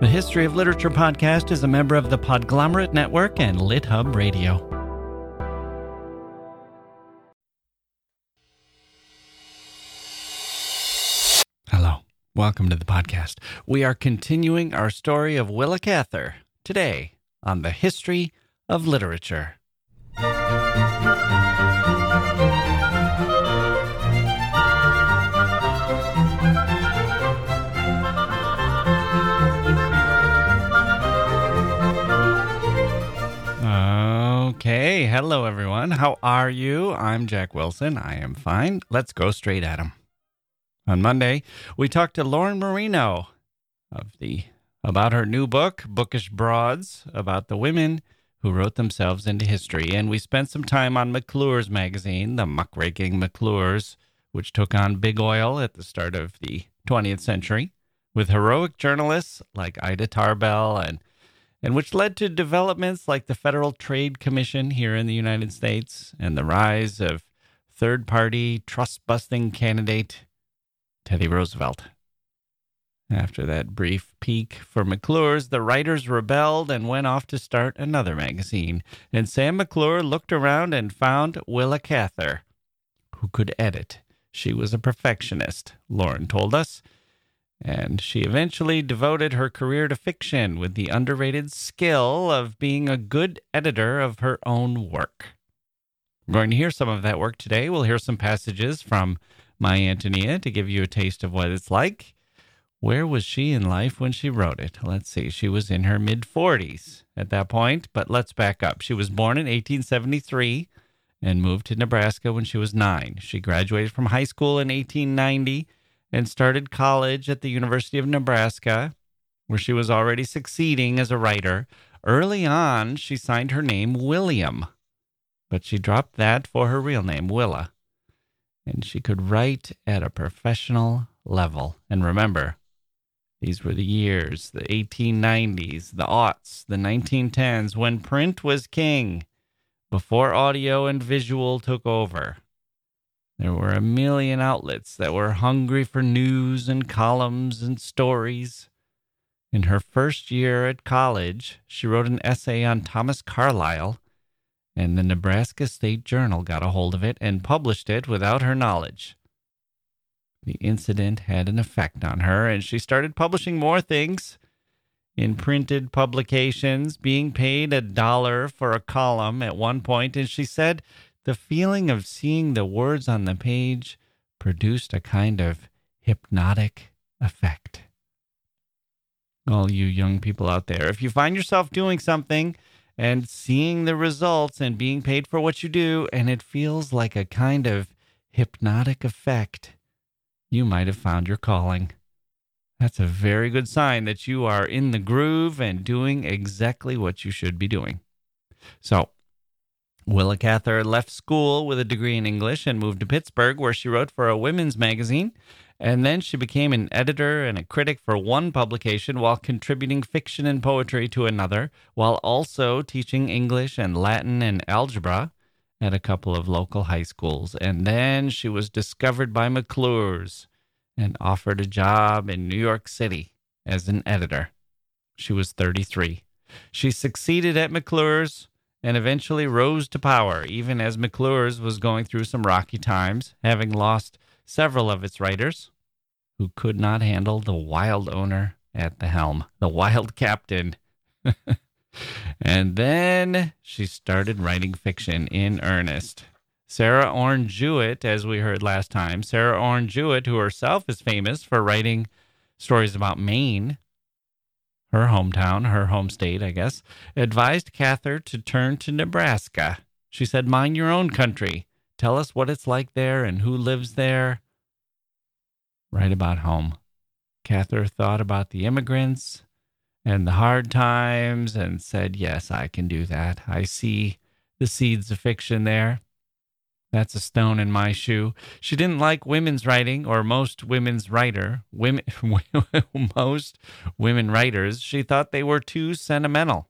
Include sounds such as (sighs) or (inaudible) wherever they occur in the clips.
The History of Literature podcast is a member of the Podglomerate Network and LitHub Radio. Hello, welcome to the podcast. We are continuing our story of Willa Cather today on the history of literature. Hello everyone. How are you? I'm Jacke Wilson. I am fine. Let's go straight at 'em. On Monday, we talked to Lauren Marino of the about her new book, Bookish Broads, about the women who wrote themselves into history, and we spent some time on McClure's magazine, the muckraking McClure's, which took on big oil at the start of the 20th century, with heroic journalists like Ida Tarbell and and which led to developments like the Federal Trade Commission here in the United States and the rise of third party trust busting candidate Teddy Roosevelt. After that brief peak for McClure's, the writers rebelled and went off to start another magazine. And Sam McClure looked around and found Willa Cather, who could edit. She was a perfectionist, Lauren told us and she eventually devoted her career to fiction with the underrated skill of being a good editor of her own work. We're going to hear some of that work today. We'll hear some passages from My Antonia to give you a taste of what it's like. Where was she in life when she wrote it? Let's see. She was in her mid 40s at that point, but let's back up. She was born in 1873 and moved to Nebraska when she was nine. She graduated from high school in 1890 and started college at the University of Nebraska, where she was already succeeding as a writer. Early on, she signed her name William, but she dropped that for her real name, Willa. And she could write at a professional level. And remember, these were the years, the 1890s, the aughts, the 1910s, when print was king, before audio and visual took over. There were a million outlets that were hungry for news and columns and stories. In her first year at college, she wrote an essay on Thomas Carlyle, and the Nebraska State Journal got a hold of it and published it without her knowledge. The incident had an effect on her, and she started publishing more things in printed publications, being paid a dollar for a column at one point, and she said the feeling of seeing the words on the page produced a kind of hypnotic effect. All you young people out there, if you find yourself doing something and seeing the results and being paid for what you do, and it feels like a kind of hypnotic effect, you might have found your calling. That's a very good sign that you are in the groove and doing exactly what you should be doing. So, Willa Cather left school with a degree in English and moved to Pittsburgh, where she wrote for a women's magazine. And then she became an editor and a critic for one publication while contributing fiction and poetry to another, while also teaching English and Latin and algebra at a couple of local high schools. And then she was discovered by McClure's and offered a job in New York City as an editor. She was 33. She succeeded at McClure's and eventually rose to power, even as McClure's was going through some rocky times, having lost several of its writers who could not handle the wild owner at the helm, the wild captain. (laughs) and then she started writing fiction in earnest. Sarah Orne Jewett, as we heard last time, Sarah Orne Jewett, who herself is famous for writing stories about Maine, her hometown, her home state, I guess, advised Cather to turn to Nebraska. She said, Mind your own country. Tell us what it's like there and who lives there. Write about home. Cather thought about the immigrants and the hard times and said, Yes, I can do that. I see the seeds of fiction there. That's a stone in my shoe. She didn't like women's writing or most women's writer, women (laughs) most women writers. She thought they were too sentimental.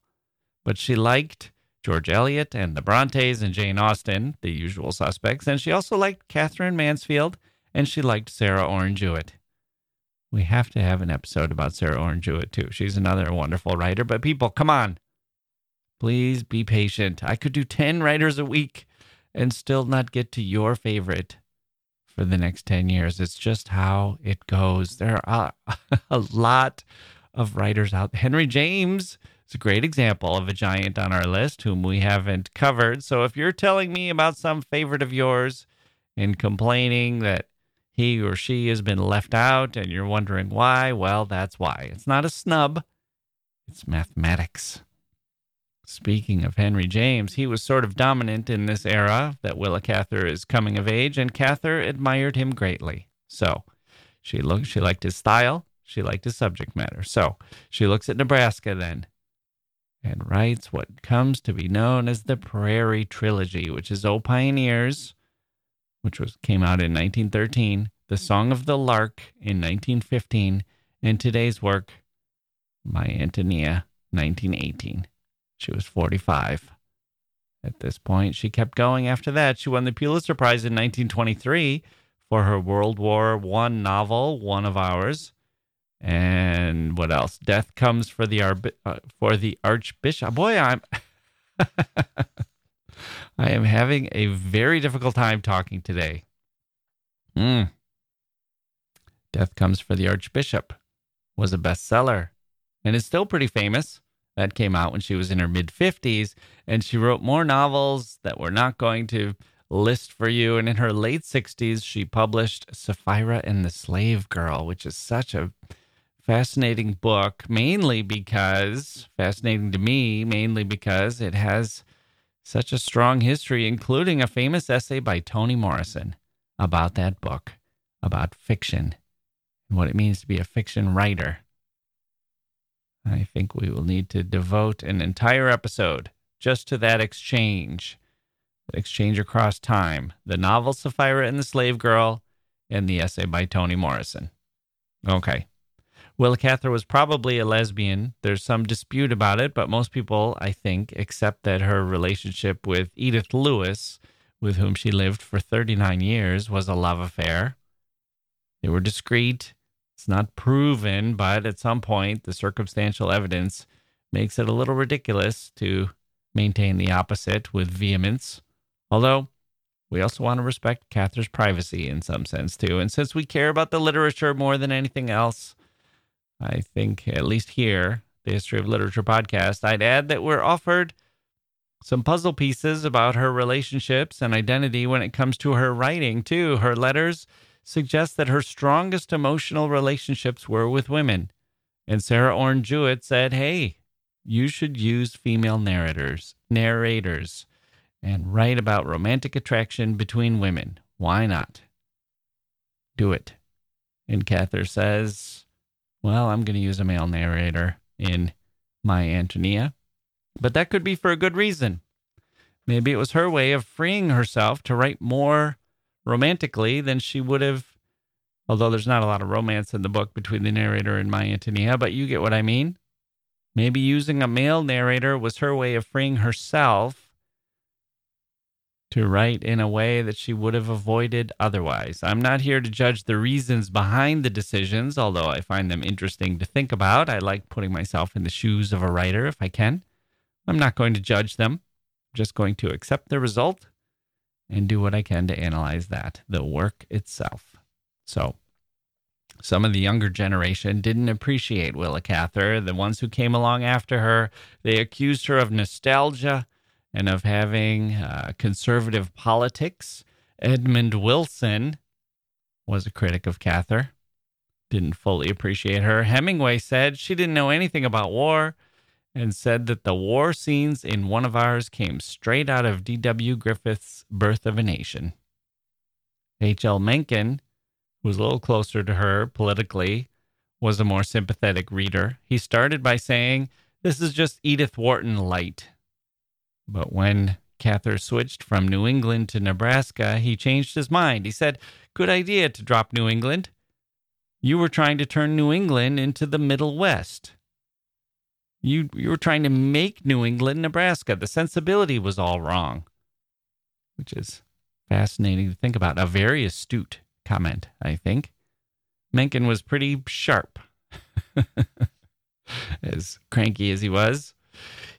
But she liked George Eliot and the Brontes and Jane Austen, the usual suspects, and she also liked Katherine Mansfield and she liked Sarah Orne Jewett. We have to have an episode about Sarah Orne Jewett too. She's another wonderful writer. But people, come on. Please be patient. I could do 10 writers a week and still not get to your favorite for the next 10 years. It's just how it goes. There are (laughs) a lot of writers out. Henry James is a great example of a giant on our list whom we haven't covered. So if you're telling me about some favorite of yours and complaining that he or she has been left out and you're wondering why, well, that's why. It's not a snub, it's mathematics. Speaking of Henry James, he was sort of dominant in this era that Willa Cather is coming of age, and Cather admired him greatly. So she looked, she liked his style, she liked his subject matter. So she looks at Nebraska then and writes what comes to be known as the Prairie Trilogy, which is O Pioneers, which was came out in 1913, The Song of the Lark in 1915, and today's work, My Antonia, 1918. She was 45. At this point, she kept going after that. She won the Pulitzer Prize in 1923 for her World War I novel, One of Ours. And what else? Death comes for the uh, for the Archbishop. Boy, I'm (laughs) I am having a very difficult time talking today. Mm. Death Comes for the Archbishop was a bestseller and is still pretty famous. That came out when she was in her mid 50s, and she wrote more novels that we're not going to list for you. And in her late 60s, she published Sapphira and the Slave Girl, which is such a fascinating book, mainly because, fascinating to me, mainly because it has such a strong history, including a famous essay by Toni Morrison about that book, about fiction and what it means to be a fiction writer. I think we will need to devote an entire episode just to that exchange, that exchange across time, the novel Sapphira and the Slave Girl, and the essay by Toni Morrison. Okay. Willa Cather was probably a lesbian. There's some dispute about it, but most people, I think, accept that her relationship with Edith Lewis, with whom she lived for 39 years, was a love affair. They were discreet it's not proven, but at some point, the circumstantial evidence makes it a little ridiculous to maintain the opposite with vehemence. Although, we also want to respect Cather's privacy in some sense, too. And since we care about the literature more than anything else, I think, at least here, the History of Literature podcast, I'd add that we're offered some puzzle pieces about her relationships and identity when it comes to her writing, too. Her letters suggests that her strongest emotional relationships were with women. And Sarah Orne Jewett said, Hey, you should use female narrators, narrators, and write about romantic attraction between women. Why not? Do it. And Cather says, Well, I'm going to use a male narrator in my Antonia. But that could be for a good reason. Maybe it was her way of freeing herself to write more romantically than she would have. Although there's not a lot of romance in the book between the narrator and my Antonia, but you get what I mean. Maybe using a male narrator was her way of freeing herself to write in a way that she would have avoided otherwise. I'm not here to judge the reasons behind the decisions, although I find them interesting to think about. I like putting myself in the shoes of a writer if I can. I'm not going to judge them, I'm just going to accept the result and do what I can to analyze that, the work itself. So, some of the younger generation didn't appreciate Willa Cather. The ones who came along after her, they accused her of nostalgia and of having uh, conservative politics. Edmund Wilson was a critic of Cather, didn't fully appreciate her. Hemingway said she didn't know anything about war and said that the war scenes in one of ours came straight out of D.W. Griffith's Birth of a Nation. H.L. Mencken, who was a little closer to her politically, was a more sympathetic reader. He started by saying, This is just Edith Wharton light. But when Cather switched from New England to Nebraska, he changed his mind. He said, Good idea to drop New England. You were trying to turn New England into the Middle West. You you were trying to make New England Nebraska. The sensibility was all wrong, which is fascinating to think about. A very astute comment, I think. Mencken was pretty sharp, (laughs) as cranky as he was.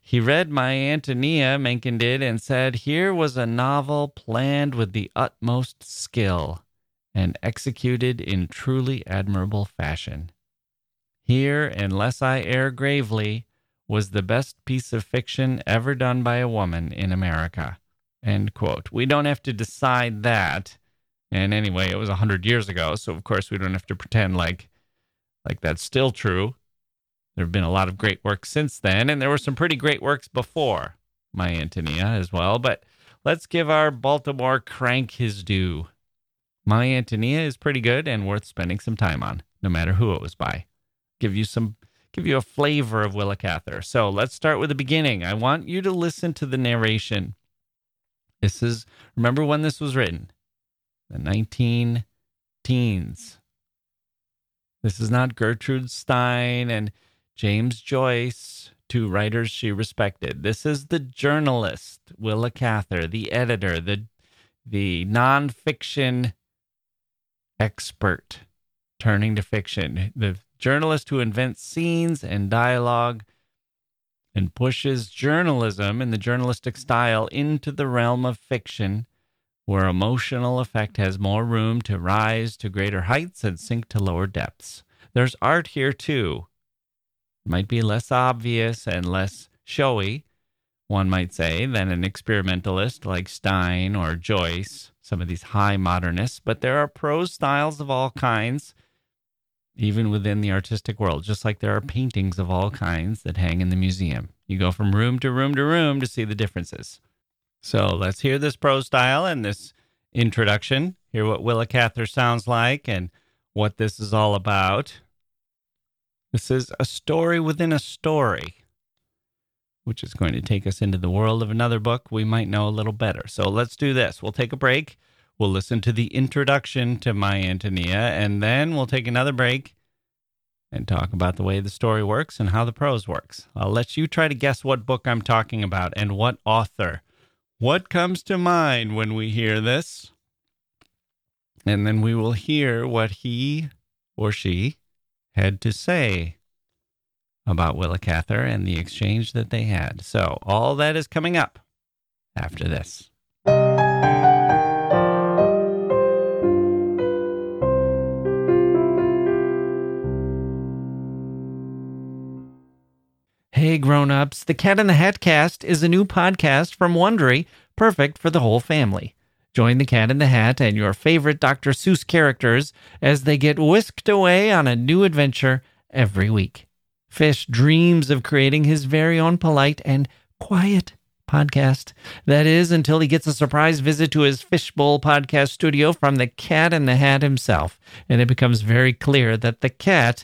He read My Antonia, Mencken did, and said, Here was a novel planned with the utmost skill and executed in truly admirable fashion. Here, unless I err gravely, was the best piece of fiction ever done by a woman in America. End quote. We don't have to decide that. And anyway, it was a hundred years ago, so of course we don't have to pretend like like that's still true. There have been a lot of great works since then, and there were some pretty great works before My Antonia as well. But let's give our Baltimore crank his due. My Antonia is pretty good and worth spending some time on, no matter who it was by. Give you some give you a flavor of Willa Cather. So let's start with the beginning. I want you to listen to the narration. This is remember when this was written? The 19 teens. This is not Gertrude Stein and James Joyce, two writers she respected. This is the journalist, Willa Cather, the editor, the the nonfiction expert turning to fiction, the journalist who invents scenes and dialogue and pushes journalism in the journalistic style into the realm of fiction, where emotional effect has more room to rise to greater heights and sink to lower depths. There's art here too, It might be less obvious and less showy, one might say, than an experimentalist like Stein or Joyce, some of these high modernists, but there are prose styles of all kinds, even within the artistic world, just like there are paintings of all kinds that hang in the museum. You go from room to room to room to see the differences. So let's hear this prose style and this introduction, hear what Willa Cather sounds like and what this is all about. This is a story within a story, which is going to take us into the world of another book we might know a little better. So let's do this. We'll take a break. We'll listen to the introduction to My Antonia, and then we'll take another break and talk about the way the story works and how the prose works. I'll let you try to guess what book I'm talking about and what author. What comes to mind when we hear this? And then we will hear what he or she had to say about Willa Cather and the exchange that they had. So, all that is coming up after this. Hey grown-ups, The Cat in the Hat Cast is a new podcast from Wondery, perfect for the whole family. Join the Cat in the Hat and your favorite Dr. Seuss characters as they get whisked away on a new adventure every week. Fish dreams of creating his very own polite and quiet podcast. That is, until he gets a surprise visit to his Fishbowl podcast studio from the Cat in the Hat himself. And it becomes very clear that the cat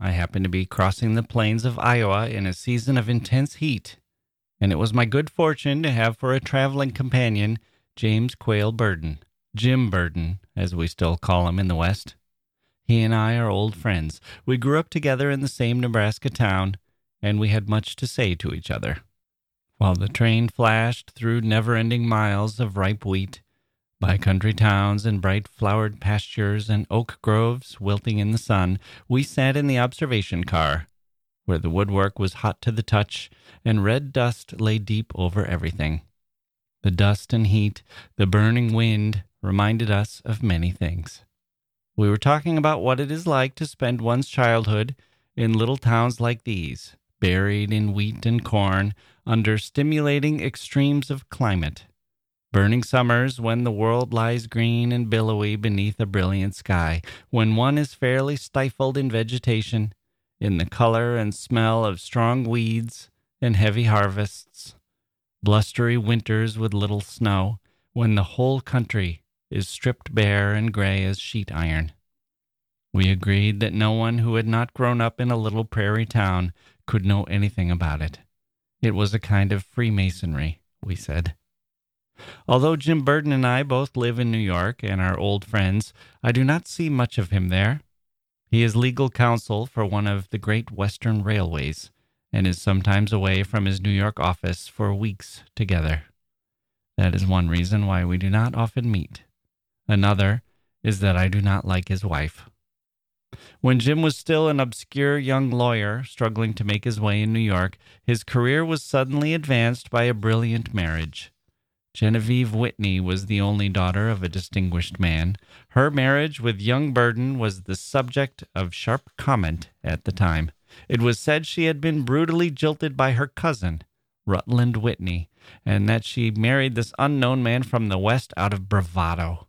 I happened to be crossing the plains of Iowa in a season of intense heat, and it was my good fortune to have for a traveling companion James Quayle Burden, Jim Burden, as we still call him in the West. He and I are old friends. We grew up together in the same Nebraska town, and we had much to say to each other. While the train flashed through never ending miles of ripe wheat, by country towns and bright flowered pastures and oak groves wilting in the sun, we sat in the observation car, where the woodwork was hot to the touch and red dust lay deep over everything. The dust and heat, the burning wind reminded us of many things. We were talking about what it is like to spend one's childhood in little towns like these, buried in wheat and corn under stimulating extremes of climate. Burning summers when the world lies green and billowy beneath a brilliant sky, when one is fairly stifled in vegetation, in the color and smell of strong weeds and heavy harvests. Blustery winters with little snow, when the whole country is stripped bare and gray as sheet iron. We agreed that no one who had not grown up in a little prairie town could know anything about it. It was a kind of Freemasonry, we said. Although Jim Burden and I both live in New York and are old friends, I do not see much of him there. He is legal counsel for one of the great Western railways and is sometimes away from his New York office for weeks together. That is one reason why we do not often meet. Another is that I do not like his wife. When Jim was still an obscure young lawyer struggling to make his way in New York, his career was suddenly advanced by a brilliant marriage. Genevieve Whitney was the only daughter of a distinguished man. Her marriage with young Burden was the subject of sharp comment at the time. It was said she had been brutally jilted by her cousin, Rutland Whitney, and that she married this unknown man from the West out of bravado.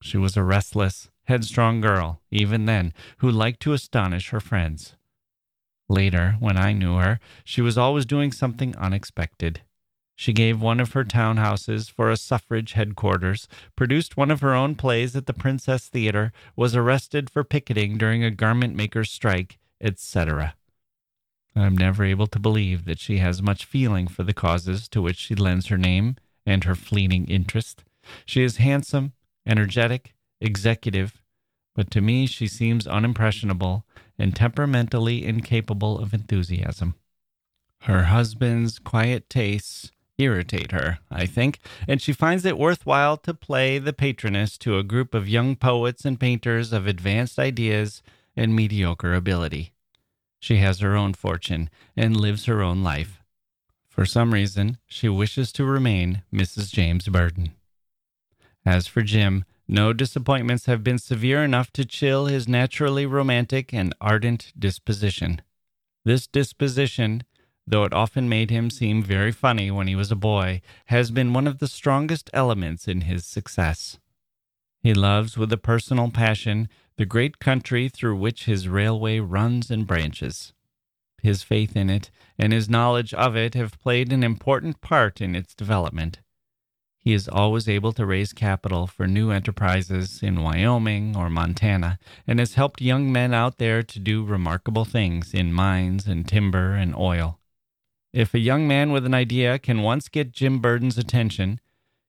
She was a restless, headstrong girl, even then, who liked to astonish her friends. Later, when I knew her, she was always doing something unexpected. She gave one of her townhouses for a suffrage headquarters, produced one of her own plays at the Princess Theater, was arrested for picketing during a garment maker's strike, etc. I am never able to believe that she has much feeling for the causes to which she lends her name and her fleeting interest. She is handsome, energetic, executive, but to me she seems unimpressionable and temperamentally incapable of enthusiasm. Her husband's quiet tastes irritate her, I think, and she finds it worthwhile to play the patroness to a group of young poets and painters of advanced ideas and mediocre ability. She has her own fortune and lives her own life. For some reason, she wishes to remain Mrs. James Burden. As for Jim, no disappointments have been severe enough to chill his naturally romantic and ardent disposition. This disposition, though it often made him seem very funny when he was a boy, has been one of the strongest elements in his success. He loves with a personal passion the great country through which his railway runs and branches. His faith in it and his knowledge of it have played an important part in its development. He is always able to raise capital for new enterprises in Wyoming or Montana and has helped young men out there to do remarkable things in mines and timber and oil. If a young man with an idea can once get Jim Burden's attention,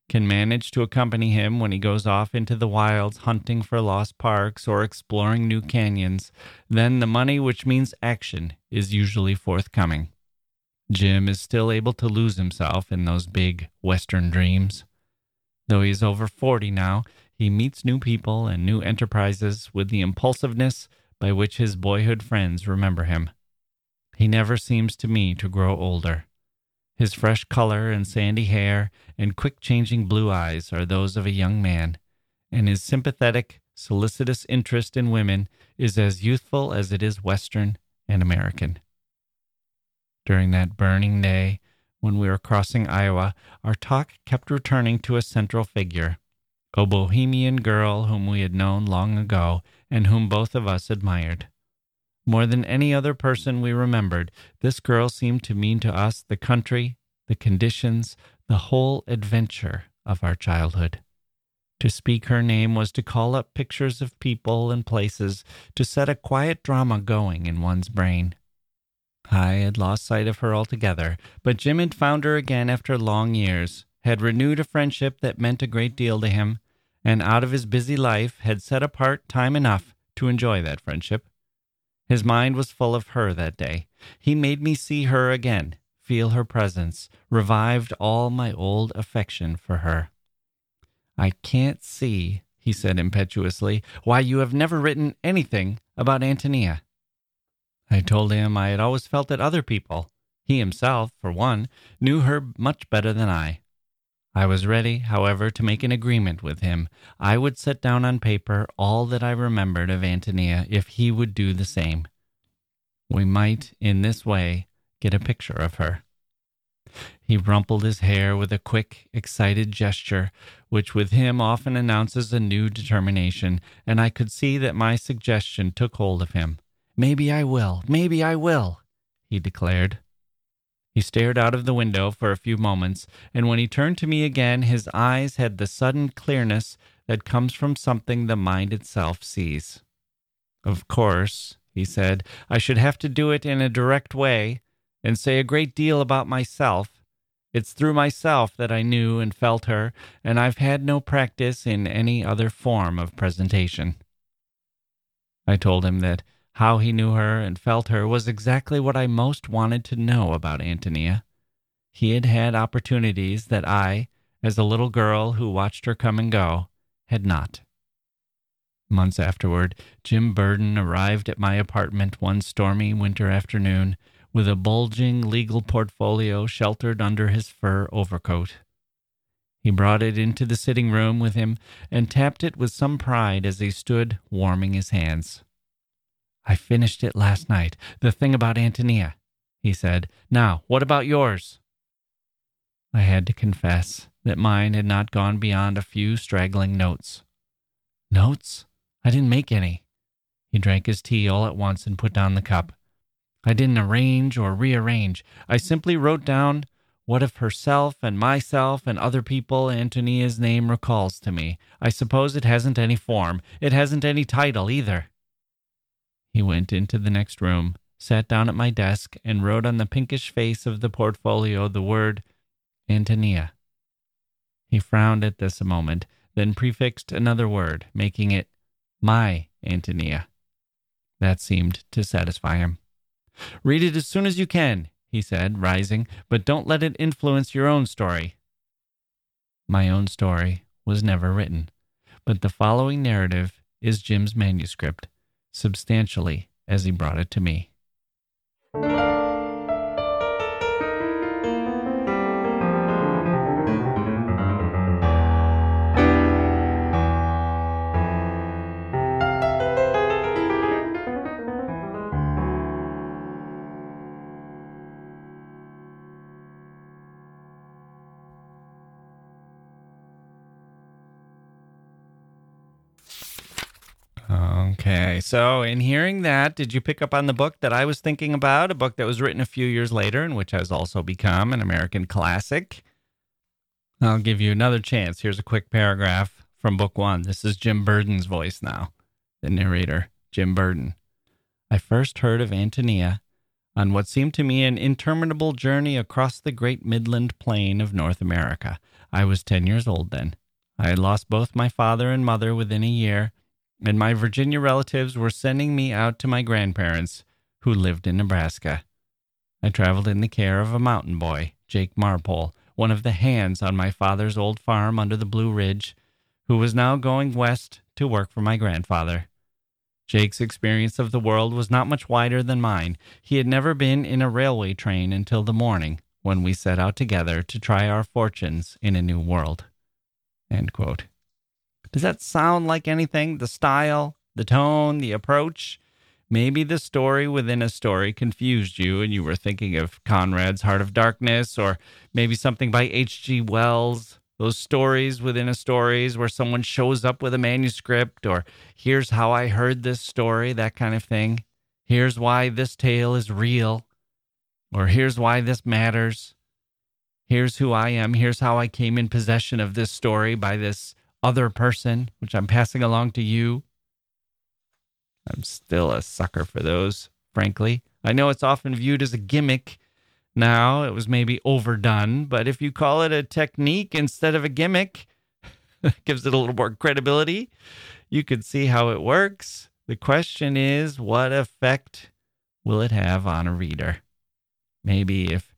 can manage to accompany him when he goes off into the wilds hunting for lost parks or exploring new canyons, then the money which means action is usually forthcoming. Jim is still able to lose himself in those big Western dreams. Though he is over 40 now, he meets new people and new enterprises with the impulsiveness by which his boyhood friends remember him. He never seems to me to grow older. His fresh color and sandy hair and quick changing blue eyes are those of a young man, and his sympathetic, solicitous interest in women is as youthful as it is Western and American. During that burning day, when we were crossing Iowa, our talk kept returning to a central figure, a bohemian girl whom we had known long ago and whom both of us admired. More than any other person we remembered, this girl seemed to mean to us the country, the conditions, the whole adventure of our childhood. To speak her name was to call up pictures of people and places, to set a quiet drama going in one's brain. I had lost sight of her altogether, but Jim had found her again after long years, had renewed a friendship that meant a great deal to him, and out of his busy life had set apart time enough to enjoy that friendship. His mind was full of her that day. He made me see her again, feel her presence, revived all my old affection for her. I can't see, he said impetuously, why you have never written anything about Antonia. I told him I had always felt that other people, he himself, for one, knew her much better than I. I was ready, however, to make an agreement with him. I would set down on paper all that I remembered of Antonia if he would do the same. We might, in this way, get a picture of her. He rumpled his hair with a quick, excited gesture, which with him often announces a new determination, and I could see that my suggestion took hold of him. Maybe I will, maybe I will, he declared. He stared out of the window for a few moments, and when he turned to me again, his eyes had the sudden clearness that comes from something the mind itself sees. Of course, he said, I should have to do it in a direct way and say a great deal about myself. It's through myself that I knew and felt her, and I've had no practice in any other form of presentation. I told him that how he knew her and felt her was exactly what I most wanted to know about Antonia. He had had opportunities that I, as a little girl who watched her come and go, had not. Months afterward, Jim Burden arrived at my apartment one stormy winter afternoon with a bulging legal portfolio sheltered under his fur overcoat. He brought it into the sitting room with him and tapped it with some pride as he stood warming his hands. I finished it last night, the thing about Antonia, he said. Now, what about yours? I had to confess that mine had not gone beyond a few straggling notes. Notes? I didn't make any. He drank his tea all at once and put down the cup. I didn't arrange or rearrange. I simply wrote down what of herself and myself and other people Antonia's name recalls to me. I suppose it hasn't any form. It hasn't any title either. He went into the next room, sat down at my desk, and wrote on the pinkish face of the portfolio the word Antonia. He frowned at this a moment, then prefixed another word, making it my Antonia. That seemed to satisfy him. Read it as soon as you can, he said, rising, but don't let it influence your own story. My own story was never written, but the following narrative is Jim's manuscript substantially as he brought it to me. So in hearing that, did you pick up on the book that I was thinking about? A book that was written a few years later and which has also become an American classic? I'll give you another chance. Here's a quick paragraph from book one. This is Jim Burden's voice now, the narrator, Jim Burden. I first heard of Antonia on what seemed to me an interminable journey across the great midland plain of North America. I was 10 years old then. I had lost both my father and mother within a year and my Virginia relatives were sending me out to my grandparents, who lived in Nebraska. I traveled in the care of a mountain boy, Jake Marpole, one of the hands on my father's old farm under the Blue Ridge, who was now going west to work for my grandfather. Jake's experience of the world was not much wider than mine. He had never been in a railway train until the morning when we set out together to try our fortunes in a new world. Does that sound like anything? The style, the tone, the approach? Maybe the story within a story confused you and you were thinking of Conrad's Heart of Darkness or maybe something by H.G. Wells. Those stories within a stories where someone shows up with a manuscript or here's how I heard this story, that kind of thing. Here's why this tale is real or here's why this matters. Here's who I am. Here's how I came in possession of this story by this other person, which I'm passing along to you. I'm still a sucker for those, frankly. I know it's often viewed as a gimmick now. It was maybe overdone, but if you call it a technique instead of a gimmick, that (laughs) gives it a little more credibility. You can see how it works. The question is, what effect will it have on a reader? Maybe if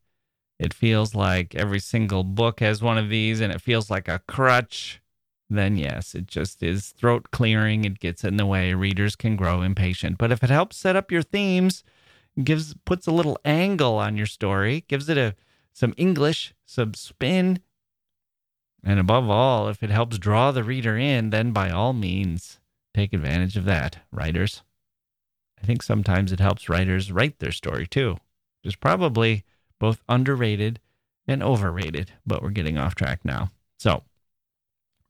it feels like every single book has one of these and it feels like a crutch, then yes, it just is throat clearing. It gets in the way. Readers can grow impatient. But if it helps set up your themes, gives puts a little angle on your story, gives it a some English, some spin, and above all, if it helps draw the reader in, then by all means, take advantage of that, writers. I think sometimes it helps writers write their story too. is probably both underrated and overrated, but we're getting off track now. So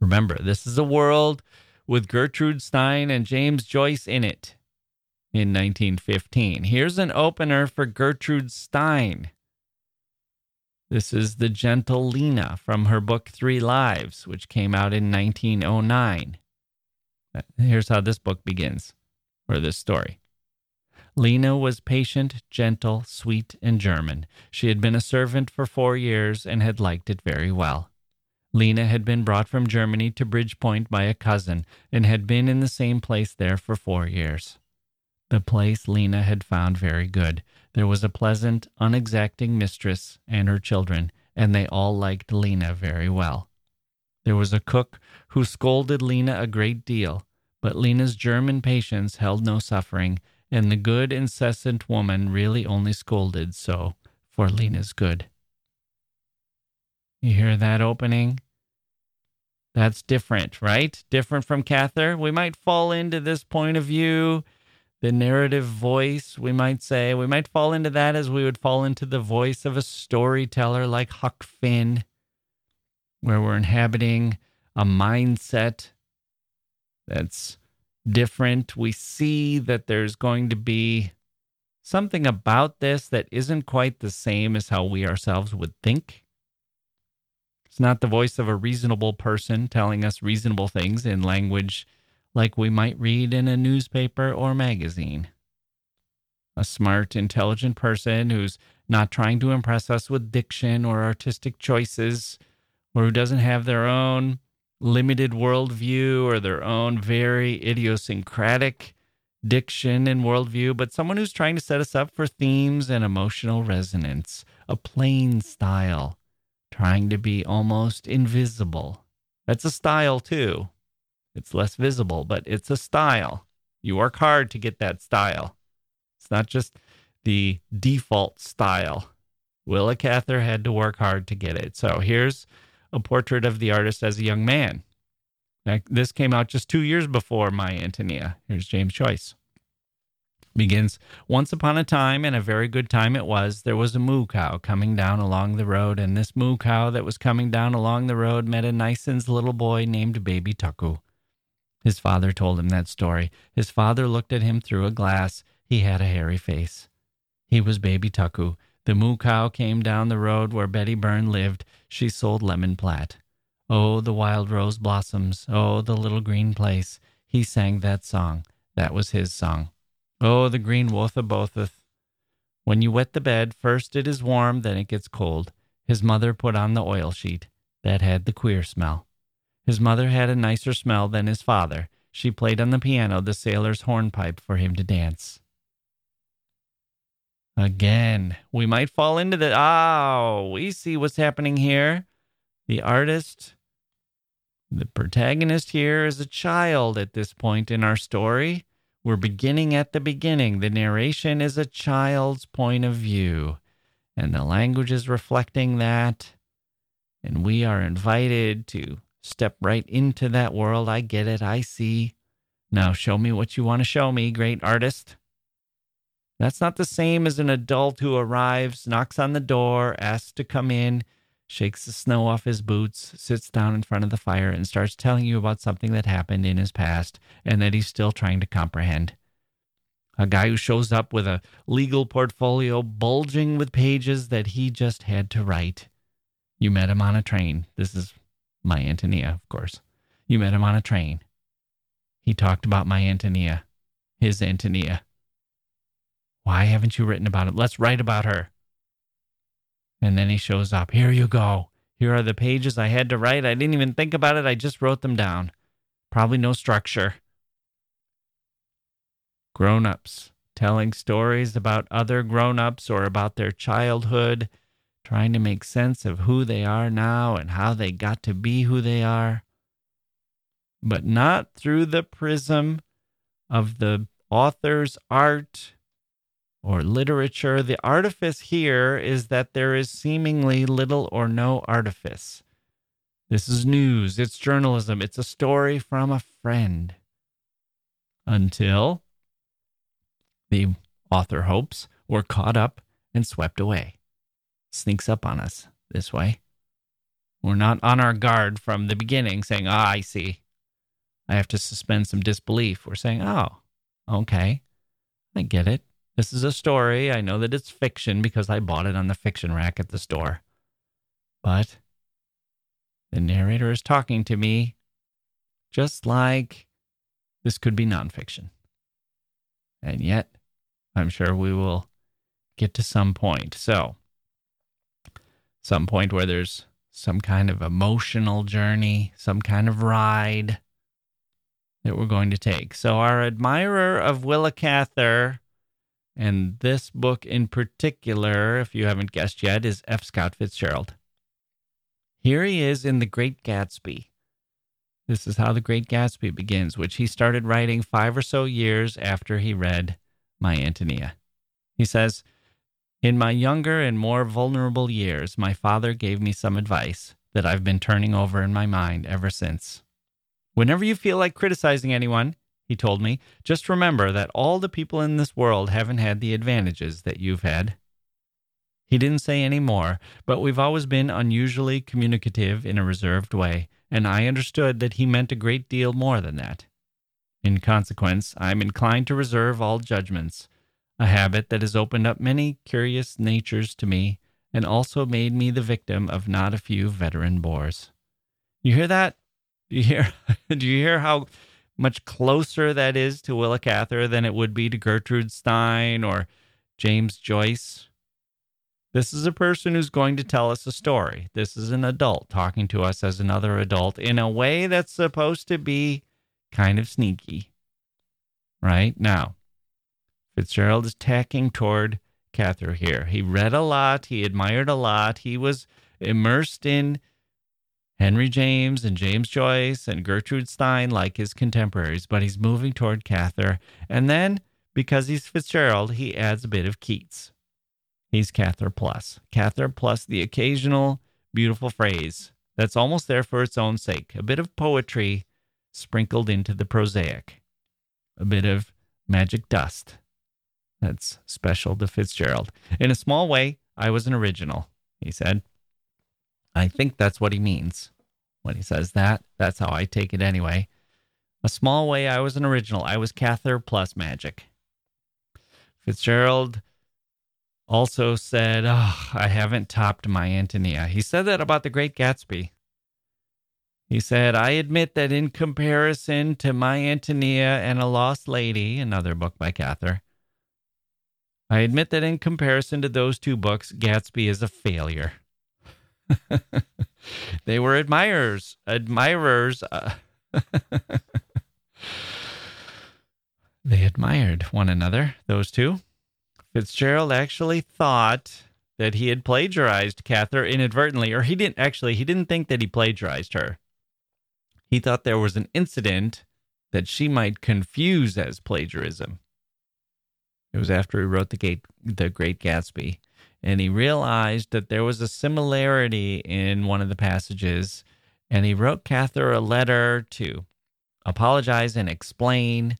remember, this is a world with Gertrude Stein and James Joyce in it in 1915. Here's an opener for Gertrude Stein. This is the gentle Lena from her book Three Lives, which came out in 1909. Here's how this book begins, or this story. Lena was patient, gentle, sweet, and German. She had been a servant for four years and had liked it very well. Lena had been brought from Germany to Bridgepoint by a cousin and had been in the same place there for four years. The place Lena had found very good. There was a pleasant, unexacting mistress and her children, and they all liked Lena very well. There was a cook who scolded Lena a great deal, but Lena's German patience held no suffering, and the good, incessant woman really only scolded so for Lena's good. You hear that opening? That's different, right? Different from Cather. We might fall into this point of view, the narrative voice, we might say. We might fall into that as we would fall into the voice of a storyteller like Huck Finn, where we're inhabiting a mindset that's different. We see that there's going to be something about this that isn't quite the same as how we ourselves would think. It's not the voice of a reasonable person telling us reasonable things in language like we might read in a newspaper or magazine. A smart, intelligent person who's not trying to impress us with diction or artistic choices, or who doesn't have their own limited worldview or their own very idiosyncratic diction and worldview, but someone who's trying to set us up for themes and emotional resonance, a plain style, trying to be almost invisible. That's a style too. It's less visible, but it's a style. You work hard to get that style. It's not just the default style. Willa Cather had to work hard to get it. So here's a portrait of the artist as a young man. Now, this came out just two years before My Antonia. Here's James Joyce. Begins Once upon a time, and a very good time it was, there was a moo cow coming down along the road, and this moo cow that was coming down along the road met a nicens little boy named Baby Tuckoo. His father told him that story. His father looked at him through a glass. He had a hairy face. He was Baby Tuckoo, the moo cow came down the road where Betty Byrne lived. She sold lemon plat. Oh, the wild rose blossoms. Oh, the little green place. He sang that song. That was his song. Oh, the green wotha botheth. When you wet the bed, first it is warm, then it gets cold. His mother put on the oil sheet. That had the queer smell. His mother had a nicer smell than his father. She played on the piano the sailor's hornpipe for him to dance. Again, we might fall into the. Oh, we see what's happening here. The artist, the protagonist here is a child at this point in our story. We're beginning at the beginning. The narration is a child's point of view, and the language is reflecting that. And we are invited to step right into that world. I get it. I see. Now show me what you want to show me, great artist. That's not the same as an adult who arrives, knocks on the door, asks to come in, shakes the snow off his boots, sits down in front of the fire, and starts telling you about something that happened in his past and that he's still trying to comprehend. A guy who shows up with a legal portfolio bulging with pages that he just had to write. You met him on a train. This is my Antonia, of course. You met him on a train. He talked about my Antonia, his Antonia. Why haven't you written about it? Let's write about her. And then he shows up. Here you go. Here are the pages I had to write. I didn't even think about it. I just wrote them down. Probably no structure. Grown ups telling stories about other grown ups or about their childhood, trying to make sense of who they are now and how they got to be who they are. But not through the prism of the author's art or literature, the artifice here is that there is seemingly little or no artifice. This is news, it's journalism, it's a story from a friend. Until the author hopes we're caught up and swept away. Sneaks up on us this way. We're not on our guard from the beginning saying, Ah, I see. I have to suspend some disbelief. We're saying, Oh, okay. I get it. This is a story. I know that it's fiction because I bought it on the fiction rack at the store. But the narrator is talking to me just like this could be nonfiction. And yet, I'm sure we will get to some point. So, some point where there's some kind of emotional journey, some kind of ride that we're going to take. So, our admirer of Willa Cather, and this book in particular, if you haven't guessed yet, is F. Scott Fitzgerald. Here he is in The Great Gatsby. This is how The Great Gatsby begins, which he started writing five or so years after he read My Antonia. He says, In my younger and more vulnerable years, my father gave me some advice that I've been turning over in my mind ever since. Whenever you feel like criticizing anyone, he told me, just remember that all the people in this world haven't had the advantages that you've had. He didn't say any more, but we've always been unusually communicative in a reserved way, and I understood that he meant a great deal more than that. In consequence, I am inclined to reserve all judgments, a habit that has opened up many curious natures to me and also made me the victim of not a few veteran bores. You hear that? Do you hear (laughs) do you hear how much closer that is to Willa Cather than it would be to Gertrude Stein or James Joyce this is a person who's going to tell us a story. This is an adult talking to us as another adult in a way that's supposed to be kind of sneaky. Right? Now, Fitzgerald is tacking toward Cather here. He read a lot, he admired a lot, he was immersed in Henry James and James Joyce and Gertrude Stein like his contemporaries, but he's moving toward Cather. And then, because he's Fitzgerald, he adds a bit of Keats. He's Cather Plus. Cather Plus the occasional beautiful phrase that's almost there for its own sake. A bit of poetry sprinkled into the prosaic. A bit of magic dust that's special to Fitzgerald. In a small way, I was an original, he said. I think that's what he means when he says that. That's how I take it anyway. A small way, I was an original. I was Cather plus magic. Fitzgerald also said, oh, I haven't topped my Antonia. He said that about the Great Gatsby. He said, I admit that in comparison to My Antonia and A Lost Lady, another book by Cather, I admit that in comparison to those two books, Gatsby is a failure. (laughs) they were admirers, admirers. Uh, (laughs) they admired one another, those two. Fitzgerald actually thought that he had plagiarized Cather inadvertently, or he didn't actually, he didn't think that he plagiarized her. He thought there was an incident that she might confuse as plagiarism. It was after he wrote the, Gate, the Great Gatsby, and he realized that there was a similarity in one of the passages, and he wrote Cather a letter to apologize and explain,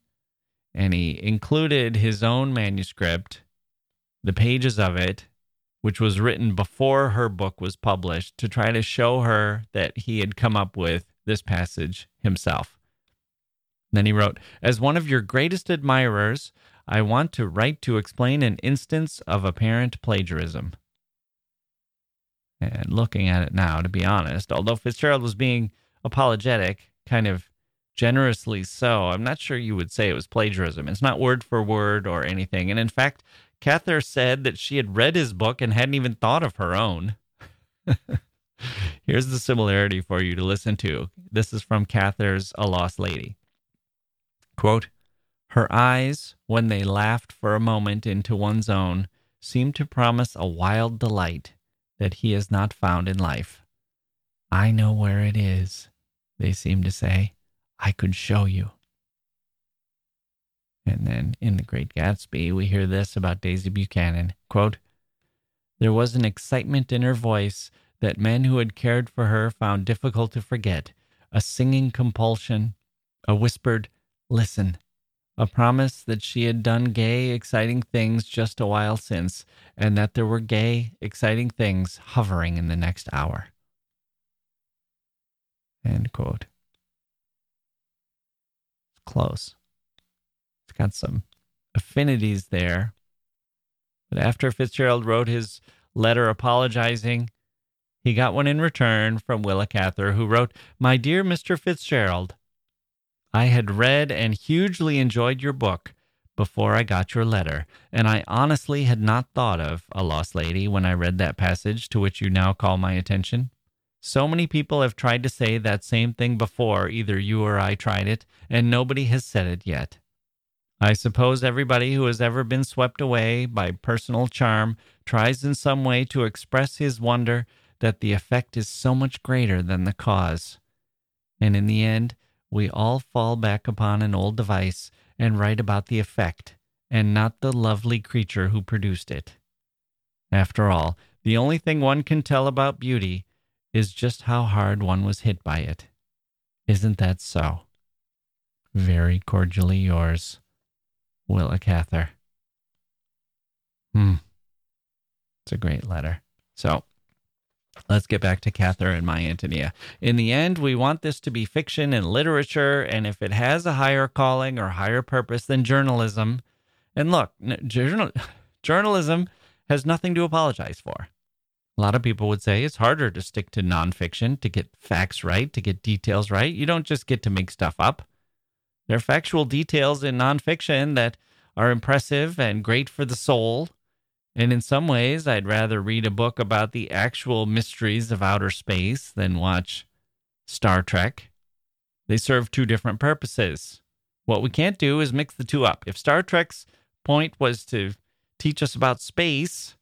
and he included his own manuscript the pages of it, which was written before her book was published, to try to show her that he had come up with this passage himself. Then he wrote, As one of your greatest admirers, I want to write to explain an instance of apparent plagiarism. And looking at it now, to be honest, although Fitzgerald was being apologetic, kind of generously so, I'm not sure you would say it was plagiarism. It's not word for word or anything. And in fact, Cather said that she had read his book and hadn't even thought of her own. (laughs) Here's the similarity for you to listen to. This is from Cather's A Lost Lady. Quote, her eyes, when they laughed for a moment into one's own, seemed to promise a wild delight that he has not found in life. I know where it is, they seemed to say. I could show you. And then in The Great Gatsby, we hear this about Daisy Buchanan quote, There was an excitement in her voice that men who had cared for her found difficult to forget, a singing compulsion, a whispered, Listen, a promise that she had done gay, exciting things just a while since, and that there were gay, exciting things hovering in the next hour. End quote. Close. It's got some affinities there. But after Fitzgerald wrote his letter apologizing, he got one in return from Willa Cather, who wrote, My dear Mr. Fitzgerald, I had read and hugely enjoyed your book before I got your letter, and I honestly had not thought of A Lost Lady when I read that passage to which you now call my attention. So many people have tried to say that same thing before, either you or I tried it, and nobody has said it yet. I suppose everybody who has ever been swept away by personal charm tries in some way to express his wonder that the effect is so much greater than the cause. And in the end, we all fall back upon an old device and write about the effect and not the lovely creature who produced it. After all, the only thing one can tell about beauty is just how hard one was hit by it. Isn't that so? Very cordially yours. Willa Cather. Hmm. It's a great letter. So let's get back to Cather and My Antonia. In the end, we want this to be fiction and literature, and if it has a higher calling or higher purpose than journalism, and look, journal, (sighs) journalism has nothing to apologize for. A lot of people would say it's harder to stick to nonfiction, to get facts right, to get details right. You don't just get to make stuff up. There are factual details in nonfiction that are impressive and great for the soul. And in some ways, I'd rather read a book about the actual mysteries of outer space than watch Star Trek. They serve two different purposes. What we can't do is mix the two up. If Star Trek's point was to teach us about space,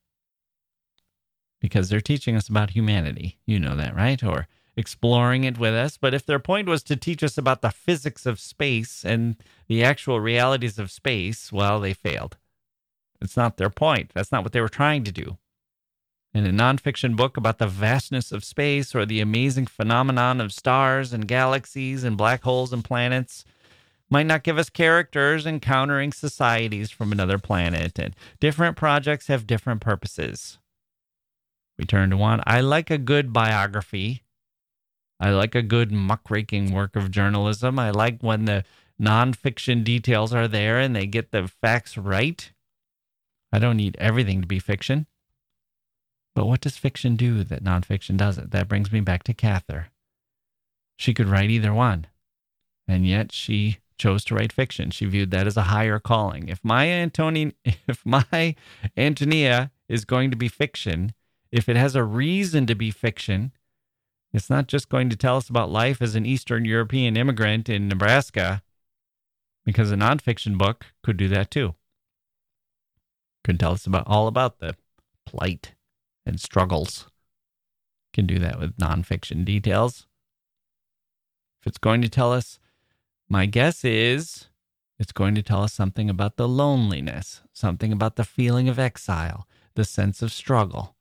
because they're teaching us about humanity, you know that, right? Or exploring it with us. But if their point was to teach us about the physics of space and the actual realities of space, well, they failed. It's not their point. That's not what they were trying to do. In a nonfiction book about the vastness of space or the amazing phenomenon of stars and galaxies and black holes and planets, might not give us characters encountering societies from another planet. And different projects have different purposes. We turn to one. I like a good biography I like a good muckraking work of journalism. I like when the nonfiction details are there and they get the facts right. I don't need everything to be fiction. But what does fiction do that nonfiction doesn't? That brings me back to Cather. She could write either one, and yet she chose to write fiction. She viewed that as a higher calling. If my Antoni- (laughs) if my Antonia is going to be fiction, if it has a reason to be fiction, it's not just going to tell us about life as an Eastern European immigrant in Nebraska, because a nonfiction book could do that too. Could tell us about all about the plight and struggles. Can do that with nonfiction details. If it's going to tell us, my guess is it's going to tell us something about the loneliness, something about the feeling of exile, the sense of struggle,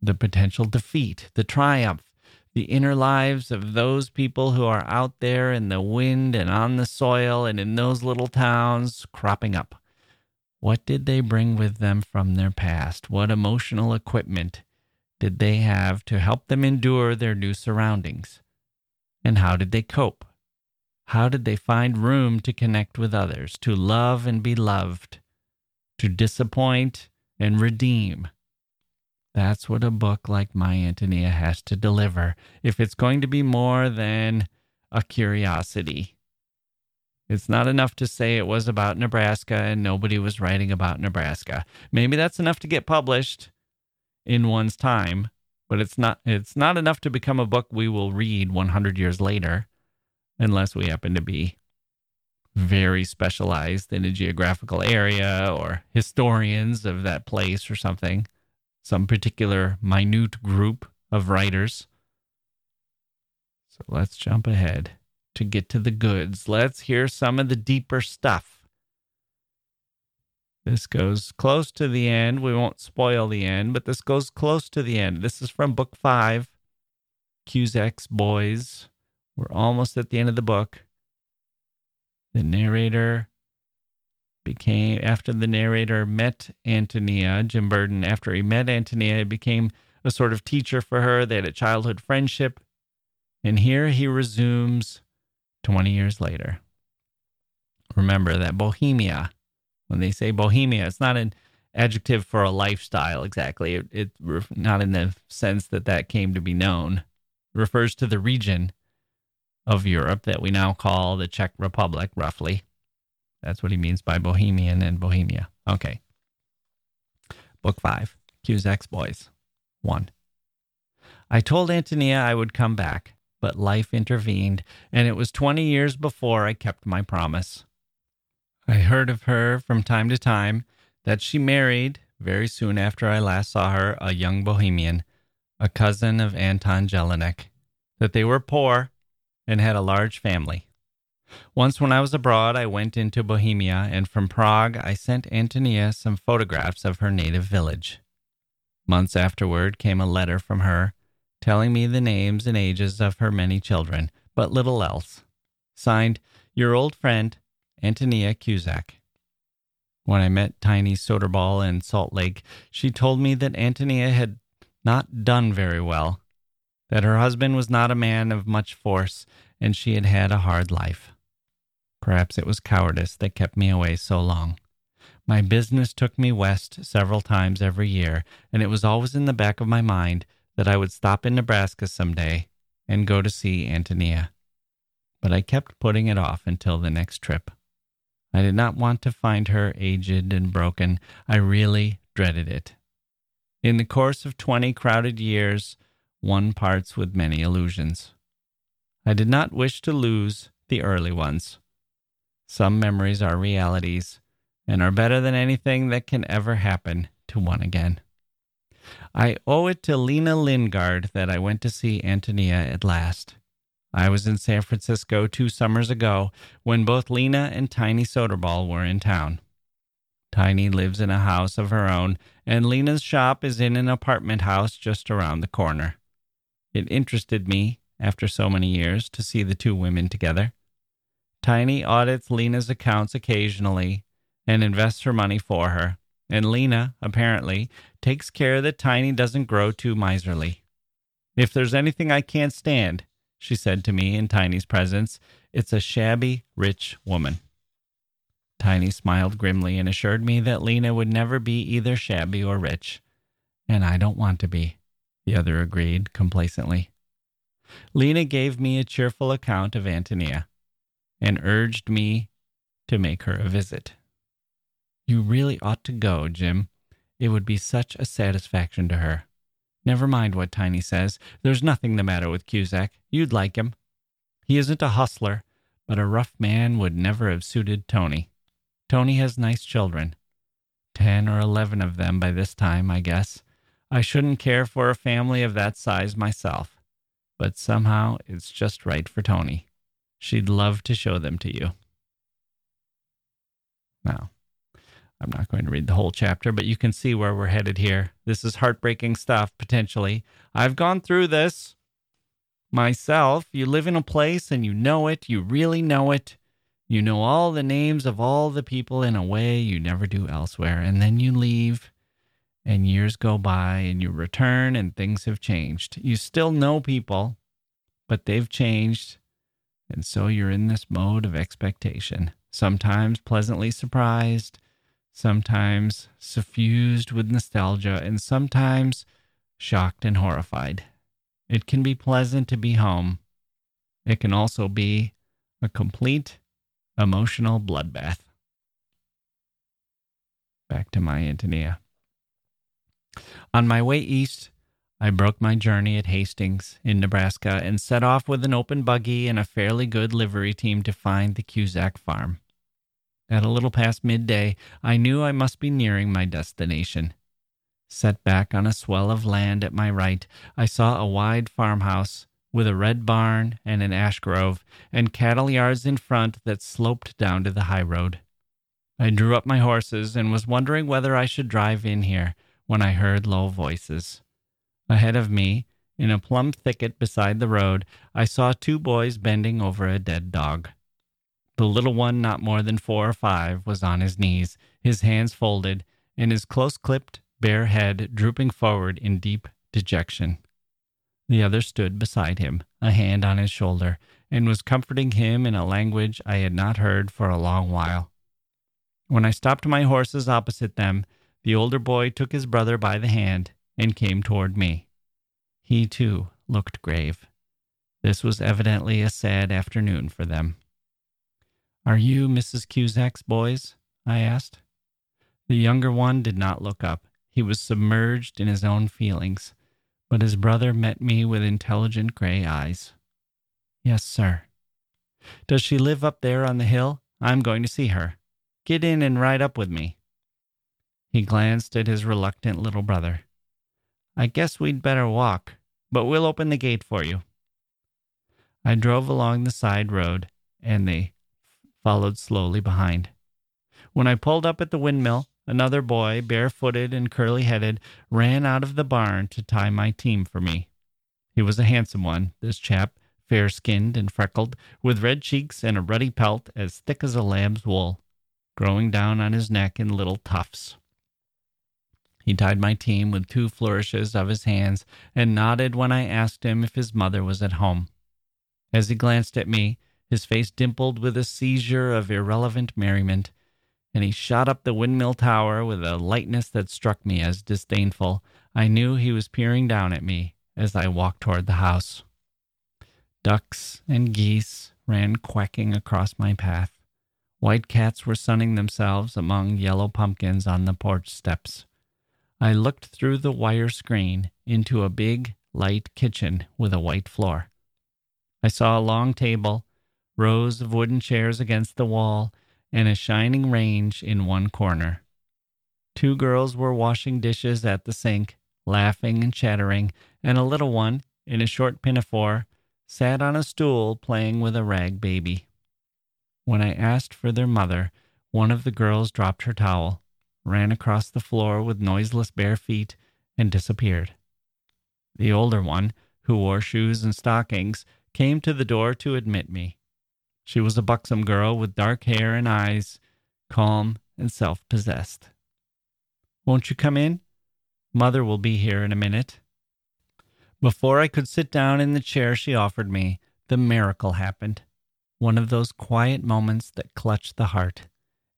the potential defeat, the triumph, the inner lives of those people who are out there in the wind and on the soil and in those little towns cropping up. What did they bring with them from their past? What emotional equipment did they have to help them endure their new surroundings? And how did they cope? How did they find room to connect with others, to love and be loved, to disappoint and redeem? That's what a book like My Antonia has to deliver if it's going to be more than a curiosity. It's not enough to say it was about Nebraska and nobody was writing about Nebraska. Maybe that's enough to get published in one's time, but it's not it's not enough to become a book we will read 100 years later unless we happen to be very specialized in a geographical area or historians of that place or something some particular minute group of writers. So let's jump ahead to get to the goods. Let's hear some of the deeper stuff. This goes close to the end. We won't spoil the end, but this goes close to the end. This is from book five, Cusack's Boys. We're almost at the end of the book. The narrator became after the narrator met Antonia, Jim Burden, after he met Antonia, he became a sort of teacher for her. They had a childhood friendship. And here he resumes 20 years later. Remember that Bohemia, when they say Bohemia, it's not an adjective for a lifestyle exactly. It, it not in the sense that that came to be known. It refers to the region of Europe that we now call the Czech Republic, roughly. That's what he means by Bohemian and Bohemia. Okay. Book five Cusack's Boys. One. I told Antonia I would come back, but life intervened, and it was 20 years before I kept my promise. I heard of her from time to time that she married, very soon after I last saw her, a young Bohemian, a cousin of Anton Jelinek, that they were poor and had a large family. Once, when I was abroad, I went into Bohemia, and from Prague I sent Antonia some photographs of her native village. Months afterward came a letter from her, telling me the names and ages of her many children, but little else. Signed, Your old friend, Antonia Cusack. When I met Tiny Soderball in Salt Lake, she told me that Antonia had not done very well, that her husband was not a man of much force, and she had had a hard life. Perhaps it was cowardice that kept me away so long. My business took me west several times every year, and it was always in the back of my mind that I would stop in Nebraska some day and go to see Antonia. But I kept putting it off until the next trip. I did not want to find her aged and broken. I really dreaded it. In the course of twenty crowded years, one parts with many illusions. I did not wish to lose the early ones. Some memories are realities and are better than anything that can ever happen to one again. I owe it to Lena Lingard that I went to see Antonia at last. I was in San Francisco two summers ago when both Lena and Tiny Soderball were in town. Tiny lives in a house of her own, and Lena's shop is in an apartment house just around the corner. It interested me, after so many years, to see the two women together. Tiny audits Lena's accounts occasionally and invests her money for her, and Lena, apparently, takes care that Tiny doesn't grow too miserly. If there's anything I can't stand, she said to me in Tiny's presence. It's a shabby, rich woman. Tiny smiled grimly and assured me that Lena would never be either shabby or rich. And I don't want to be, the other agreed complacently. Lena gave me a cheerful account of Antonia and urged me to make her a visit. You really ought to go, Jim. It would be such a satisfaction to her. Never mind what Tiny says. There's nothing the matter with Cusack. You'd like him. He isn't a hustler, but a rough man would never have suited Tony. Tony has nice children. Ten or eleven of them by this time, I guess. I shouldn't care for a family of that size myself, but somehow it's just right for Tony. She'd love to show them to you. Now, I'm not going to read the whole chapter, but you can see where we're headed here. This is heartbreaking stuff, potentially. I've gone through this myself. You live in a place and you know it, you really know it. You know all the names of all the people in a way you never do elsewhere. And then you leave, and years go by, and you return, and things have changed. You still know people, but they've changed. And so you're in this mode of expectation, sometimes pleasantly surprised sometimes suffused with nostalgia, and sometimes shocked and horrified. It can be pleasant to be home. It can also be a complete emotional bloodbath. Back to my Antonia. On my way east, I broke my journey at Hastings in Nebraska and set off with an open buggy and a fairly good livery team to find the Cusack farm. At a little past midday, I knew I must be nearing my destination. Set back on a swell of land at my right, I saw a wide farmhouse with a red barn and an ash grove, and cattle yards in front that sloped down to the high road. I drew up my horses and was wondering whether I should drive in here when I heard low voices. Ahead of me, in a plum thicket beside the road, I saw two boys bending over a dead dog. The little one, not more than four or five, was on his knees, his hands folded, and his close clipped, bare head drooping forward in deep dejection. The other stood beside him, a hand on his shoulder, and was comforting him in a language I had not heard for a long while. When I stopped my horses opposite them, the older boy took his brother by the hand and came toward me. He, too, looked grave. This was evidently a sad afternoon for them. Are you Mrs. Cusack's boys? I asked. The younger one did not look up. He was submerged in his own feelings, but his brother met me with intelligent gray eyes. Yes, sir. Does she live up there on the hill? I'm going to see her. Get in and ride up with me. He glanced at his reluctant little brother. I guess we'd better walk, but we'll open the gate for you. I drove along the side road, and they followed slowly behind. When I pulled up at the windmill, another boy, barefooted and curly headed, ran out of the barn to tie my team for me. He was a handsome one, this chap, fair skinned and freckled, with red cheeks and a ruddy pelt as thick as a lamb's wool, growing down on his neck in little tufts. He tied my team with two flourishes of his hands and nodded when I asked him if his mother was at home. As he glanced at me, his face dimpled with a seizure of irrelevant merriment, and he shot up the windmill tower with a lightness that struck me as disdainful. I knew he was peering down at me as I walked toward the house. Ducks and geese ran quacking across my path. White cats were sunning themselves among yellow pumpkins on the porch steps. I looked through the wire screen into a big, light kitchen with a white floor. I saw a long table rows of wooden chairs against the wall, and a shining range in one corner. Two girls were washing dishes at the sink, laughing and chattering, and a little one, in a short pinafore, sat on a stool playing with a rag baby. When I asked for their mother, one of the girls dropped her towel, ran across the floor with noiseless bare feet, and disappeared. The older one, who wore shoes and stockings, came to the door to admit me. She was a buxom girl with dark hair and eyes, calm and self possessed. Won't you come in? Mother will be here in a minute. Before I could sit down in the chair she offered me, the miracle happened. One of those quiet moments that clutch the heart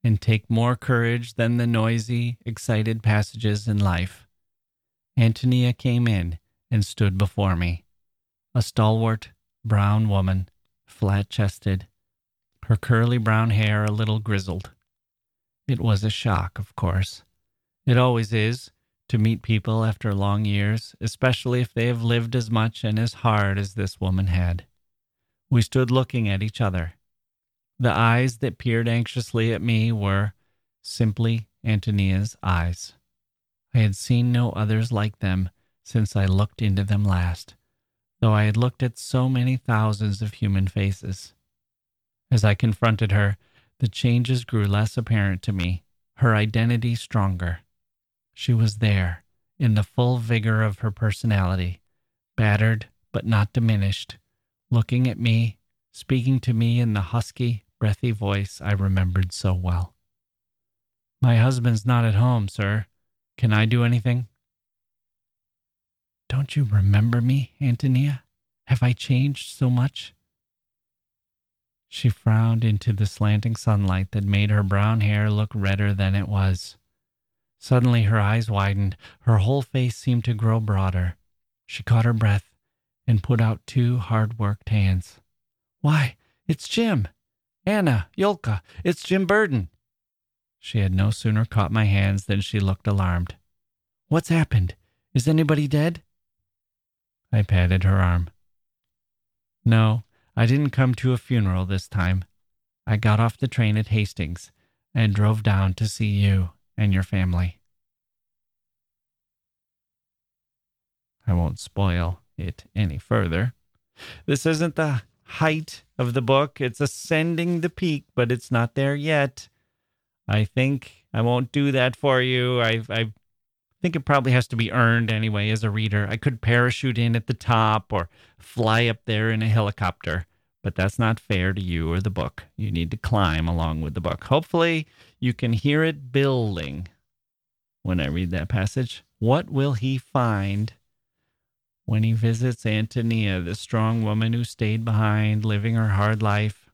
and take more courage than the noisy, excited passages in life. Antonia came in and stood before me, a stalwart, brown woman, flat chested, her curly brown hair a little grizzled. It was a shock, of course. It always is to meet people after long years, especially if they have lived as much and as hard as this woman had. We stood looking at each other. The eyes that peered anxiously at me were simply Antonia's eyes. I had seen no others like them since I looked into them last, though I had looked at so many thousands of human faces. As I confronted her, the changes grew less apparent to me, her identity stronger. She was there, in the full vigor of her personality, battered but not diminished, looking at me, speaking to me in the husky, breathy voice I remembered so well. My husband's not at home, sir. Can I do anything? Don't you remember me, Antonia? Have I changed so much? She frowned into the slanting sunlight that made her brown hair look redder than it was. Suddenly her eyes widened, her whole face seemed to grow broader. She caught her breath and put out two hard worked hands. Why, it's Jim! Anna, Yulka, it's Jim Burden! She had no sooner caught my hands than she looked alarmed. What's happened? Is anybody dead? I patted her arm. No, I didn't come to a funeral this time. I got off the train at Hastings and drove down to see you and your family. I won't spoil it any further. This isn't the height of the book. It's ascending the peak, but it's not there yet. I think I won't do that for you. I I think it probably has to be earned anyway as a reader. I could parachute in at the top or fly up there in a helicopter but that's not fair to you or the book. You need to climb along with the book. Hopefully, you can hear it building when I read that passage. What will he find when he visits Antonia, the strong woman who stayed behind, living her hard life?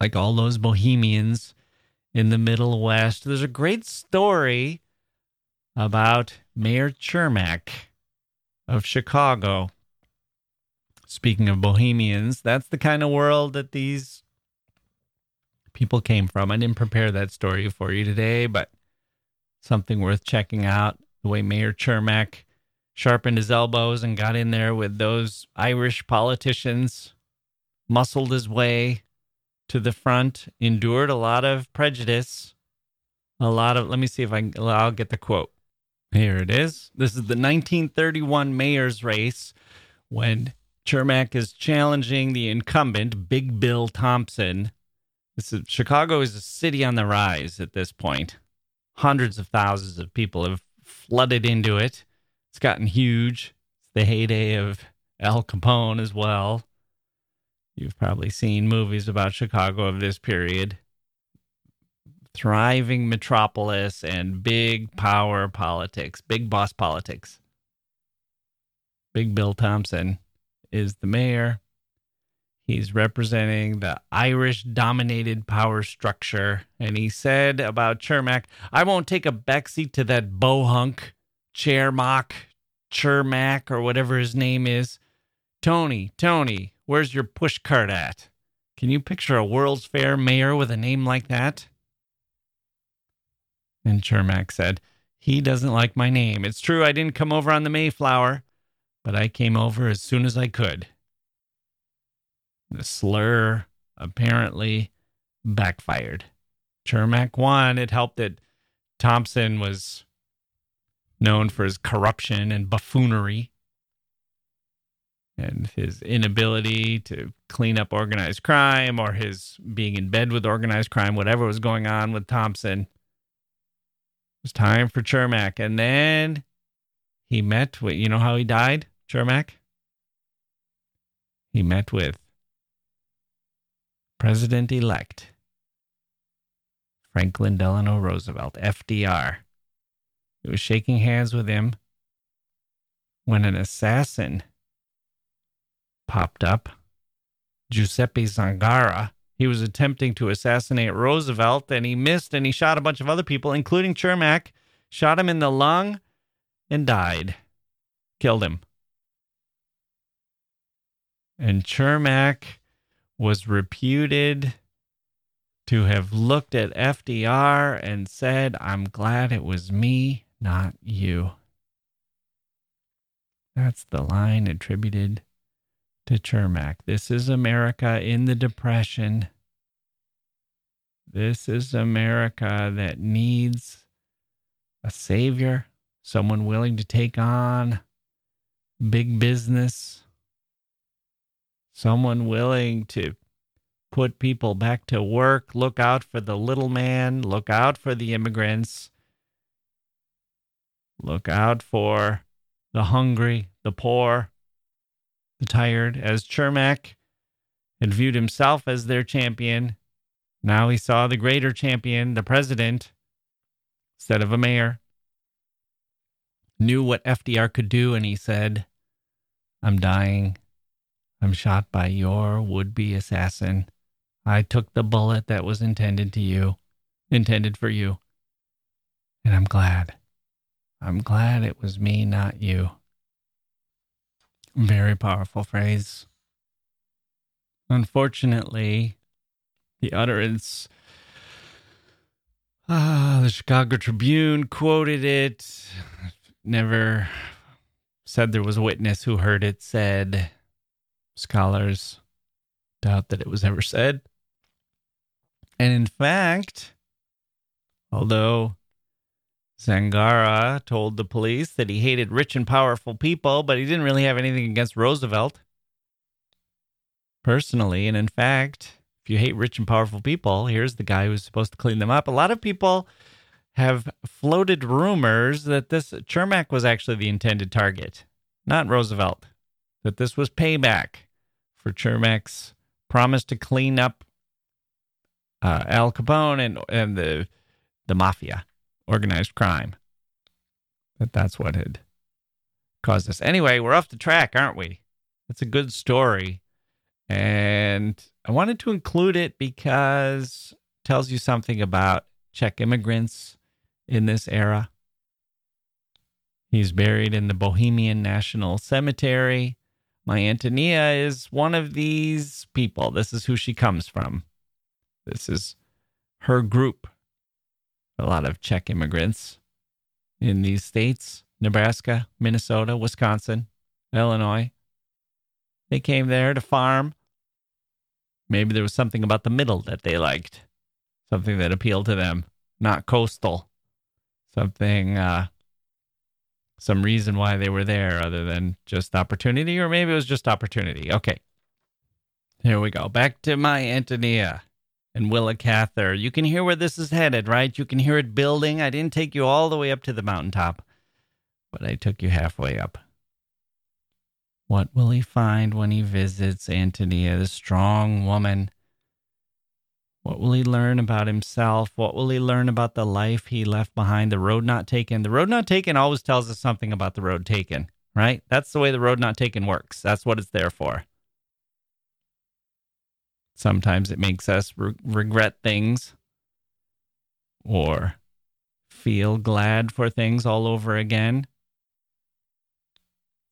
Like all those bohemians in the Middle West. There's a great story about Mayor Cermak of Chicago. Speaking of bohemians, that's the kind of world that these people came from. I didn't prepare that story for you today, but something worth checking out. The way Mayor Cermak sharpened his elbows and got in there with those Irish politicians, muscled his way to the front, endured a lot of prejudice, a lot of. Let me see if I can. I'll get the quote. Here it is. This is the 1931 mayor's race when Cermak is challenging the incumbent, Big Bill Thompson. Is, Chicago is a city on the rise at this point. Hundreds of thousands of people have flooded into it. It's gotten huge. It's the heyday of Al Capone as well. You've probably seen movies about Chicago of this period thriving metropolis and big power politics, big boss politics. Big Bill Thompson is the mayor. He's representing the Irish dominated power structure. And he said about Cermak, I won't take a backseat to that bohunk, Chairmock, Chermak, or whatever his name is. Tony, Tony, where's your push cart at? Can you picture a World's Fair mayor with a name like that? And Cermak said, He doesn't like my name. It's true I didn't come over on the Mayflower, but I came over as soon as I could. The slur apparently backfired. Cermak won. It helped that Thompson was known for his corruption and buffoonery and his inability to clean up organized crime or his being in bed with organized crime, whatever was going on with Thompson It was time for Cermak. And then he met you know how he died, Cermak? He met with President elect Franklin Delano Roosevelt, FDR. He was shaking hands with him when an assassin popped up, Giuseppe Zangara he was attempting to assassinate Roosevelt and he missed and he shot a bunch of other people, including Cermak, shot him in the lung and died. Killed him. And Cermak was reputed to have looked at FDR and said, I'm glad it was me, not you. That's the line attributed to Cermak. This is America in the Depression. This is America that needs a savior, someone willing to take on big business, someone willing to put people back to work, look out for the little man, look out for the immigrants, look out for the hungry, the poor, the tired, as Cermak had viewed himself as their champion. Now he saw the greater champion, the president, instead of a mayor. Knew what FDR could do, and he said, I'm dying. I'm shot by your would be assassin. I took the bullet that was intended to you, intended for you. And I'm glad. I'm glad it was me, not you. Very powerful phrase. Unfortunately, the utterance, uh, the Chicago Tribune quoted it, never said there was a witness who heard it said. Scholars doubt that it was ever said. And in fact, although Zangara told the police that he hated rich and powerful people, but he didn't really have anything against Roosevelt personally. And in fact, if you hate rich and powerful people, here's the guy who's supposed to clean them up. A lot of people have floated rumors that this Cermak was actually the intended target, not Roosevelt, that this was payback for Cermak's promised to clean up uh, Al Capone and and the the mafia, organized crime. That that's what had caused this. Anyway, we're off the track, aren't we? It's a good story, and I wanted to include it because it tells you something about Czech immigrants in this era. He's buried in the Bohemian National Cemetery. My Antonia is one of these people. This is who she comes from. This is her group. A lot of Czech immigrants in these states Nebraska, Minnesota, Wisconsin, Illinois. They came there to farm. Maybe there was something about the middle that they liked, something that appealed to them, not coastal, something uh, some reason why they were there other than just opportunity, or maybe it was just opportunity. Okay. Here we go. Back to my Antonia and Willa Cather. You can hear where this is headed, right? You can hear it building. I didn't take you all the way up to the mountaintop, but I took you halfway up. What will he find when he visits Antonia, the strong woman what will he learn about himself? What will he learn about the life he left behind, the road not taken? The road not taken always tells us something about the road taken, right? That's the way the road not taken works. That's what it's there for. Sometimes it makes us re- regret things or feel glad for things all over again.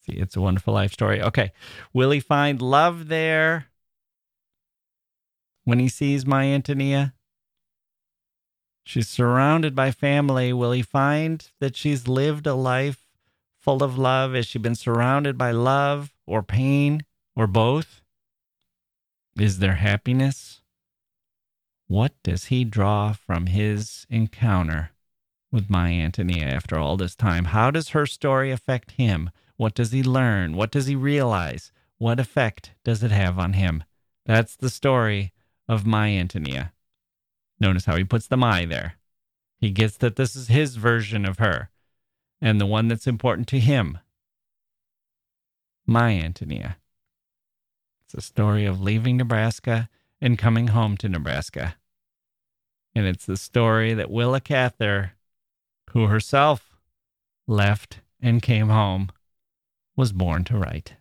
See, it's a wonderful life story. Okay. Will he find love there? When he sees my Antonia? She's surrounded by family. Will he find that she's lived a life full of love? Has she been surrounded by love or pain or both? Is there happiness? What does he draw from his encounter with my Antonia after all this time? How does her story affect him? What does he learn? What does he realize? What effect does it have on him? That's the story of my Antonia. Notice how he puts the my there. He gets that this is his version of her and the one that's important to him. My Antonia. It's a story of leaving Nebraska and coming home to Nebraska. And it's the story that Willa Cather, who herself left and came home, was born to write.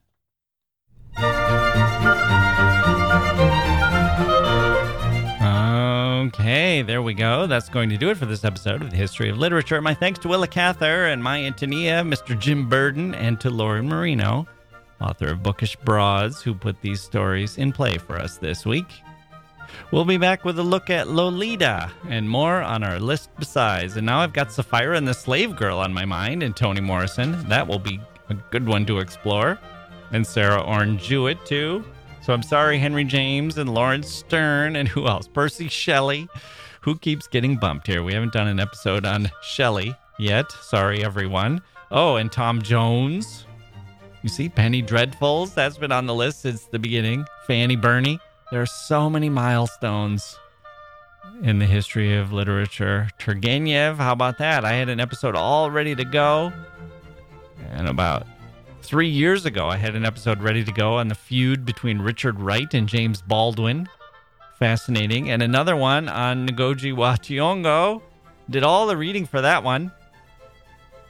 Okay, there we go. That's going to do it for this episode of the History of Literature. My thanks to Willa Cather and my Antonia, Mr. Jim Burden, and to Lauren Marino, author of Bookish Broads, who put these stories in play for us this week. We'll be back with a look at Lolita and more on our list besides. And now I've got Sapphira and the Slave Girl on my mind and Toni Morrison. That will be a good one to explore. And Sarah Orne Jewett, too. So I'm sorry, Henry James and Laurence Sterne and who else? Percy Shelley, who keeps getting bumped here. We haven't done an episode on Shelley yet. Sorry, everyone. Oh, and Tom Jones. You see, Penny Dreadfuls, that's been on the list since the beginning. Fanny Burney. There are so many milestones in the history of literature. Turgenev, how about that? I had an episode all ready to go. And about Three years ago, I had an episode ready to go on the feud between Richard Wright and James Baldwin. Fascinating. And another one on Ngugi wa Thiong'o. Did all the reading for that one.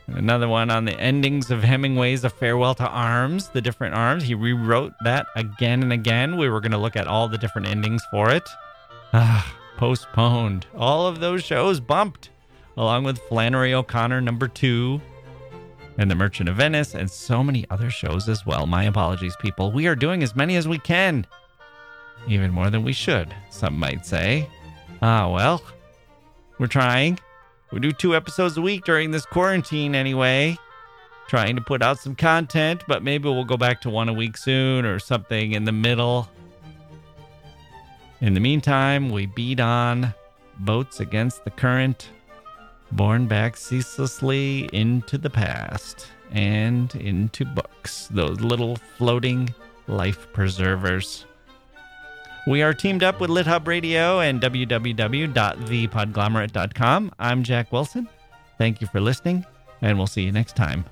Another one on the endings of Hemingway's A Farewell to Arms, the different arms. He rewrote that again and again. We were going to look at all the different endings for it. Ah, postponed. All of those shows bumped, along with Flannery O'Connor number two, and The Merchant of Venice, and so many other shows as well. My apologies, people. We are doing as many as we can. Even more than we should, some might say. Ah, well, we're trying. We do two episodes a week during this quarantine anyway. Trying to put out some content, but maybe we'll go back to one a week soon or something in the middle. In the meantime, we beat on boats against the current borne back ceaselessly into the past and into books, those little floating life preservers. We are teamed up with LitHub Radio and www.thepodglomerate.com. I'm Jacke Wilson. Thank you for listening, and we'll see you next time.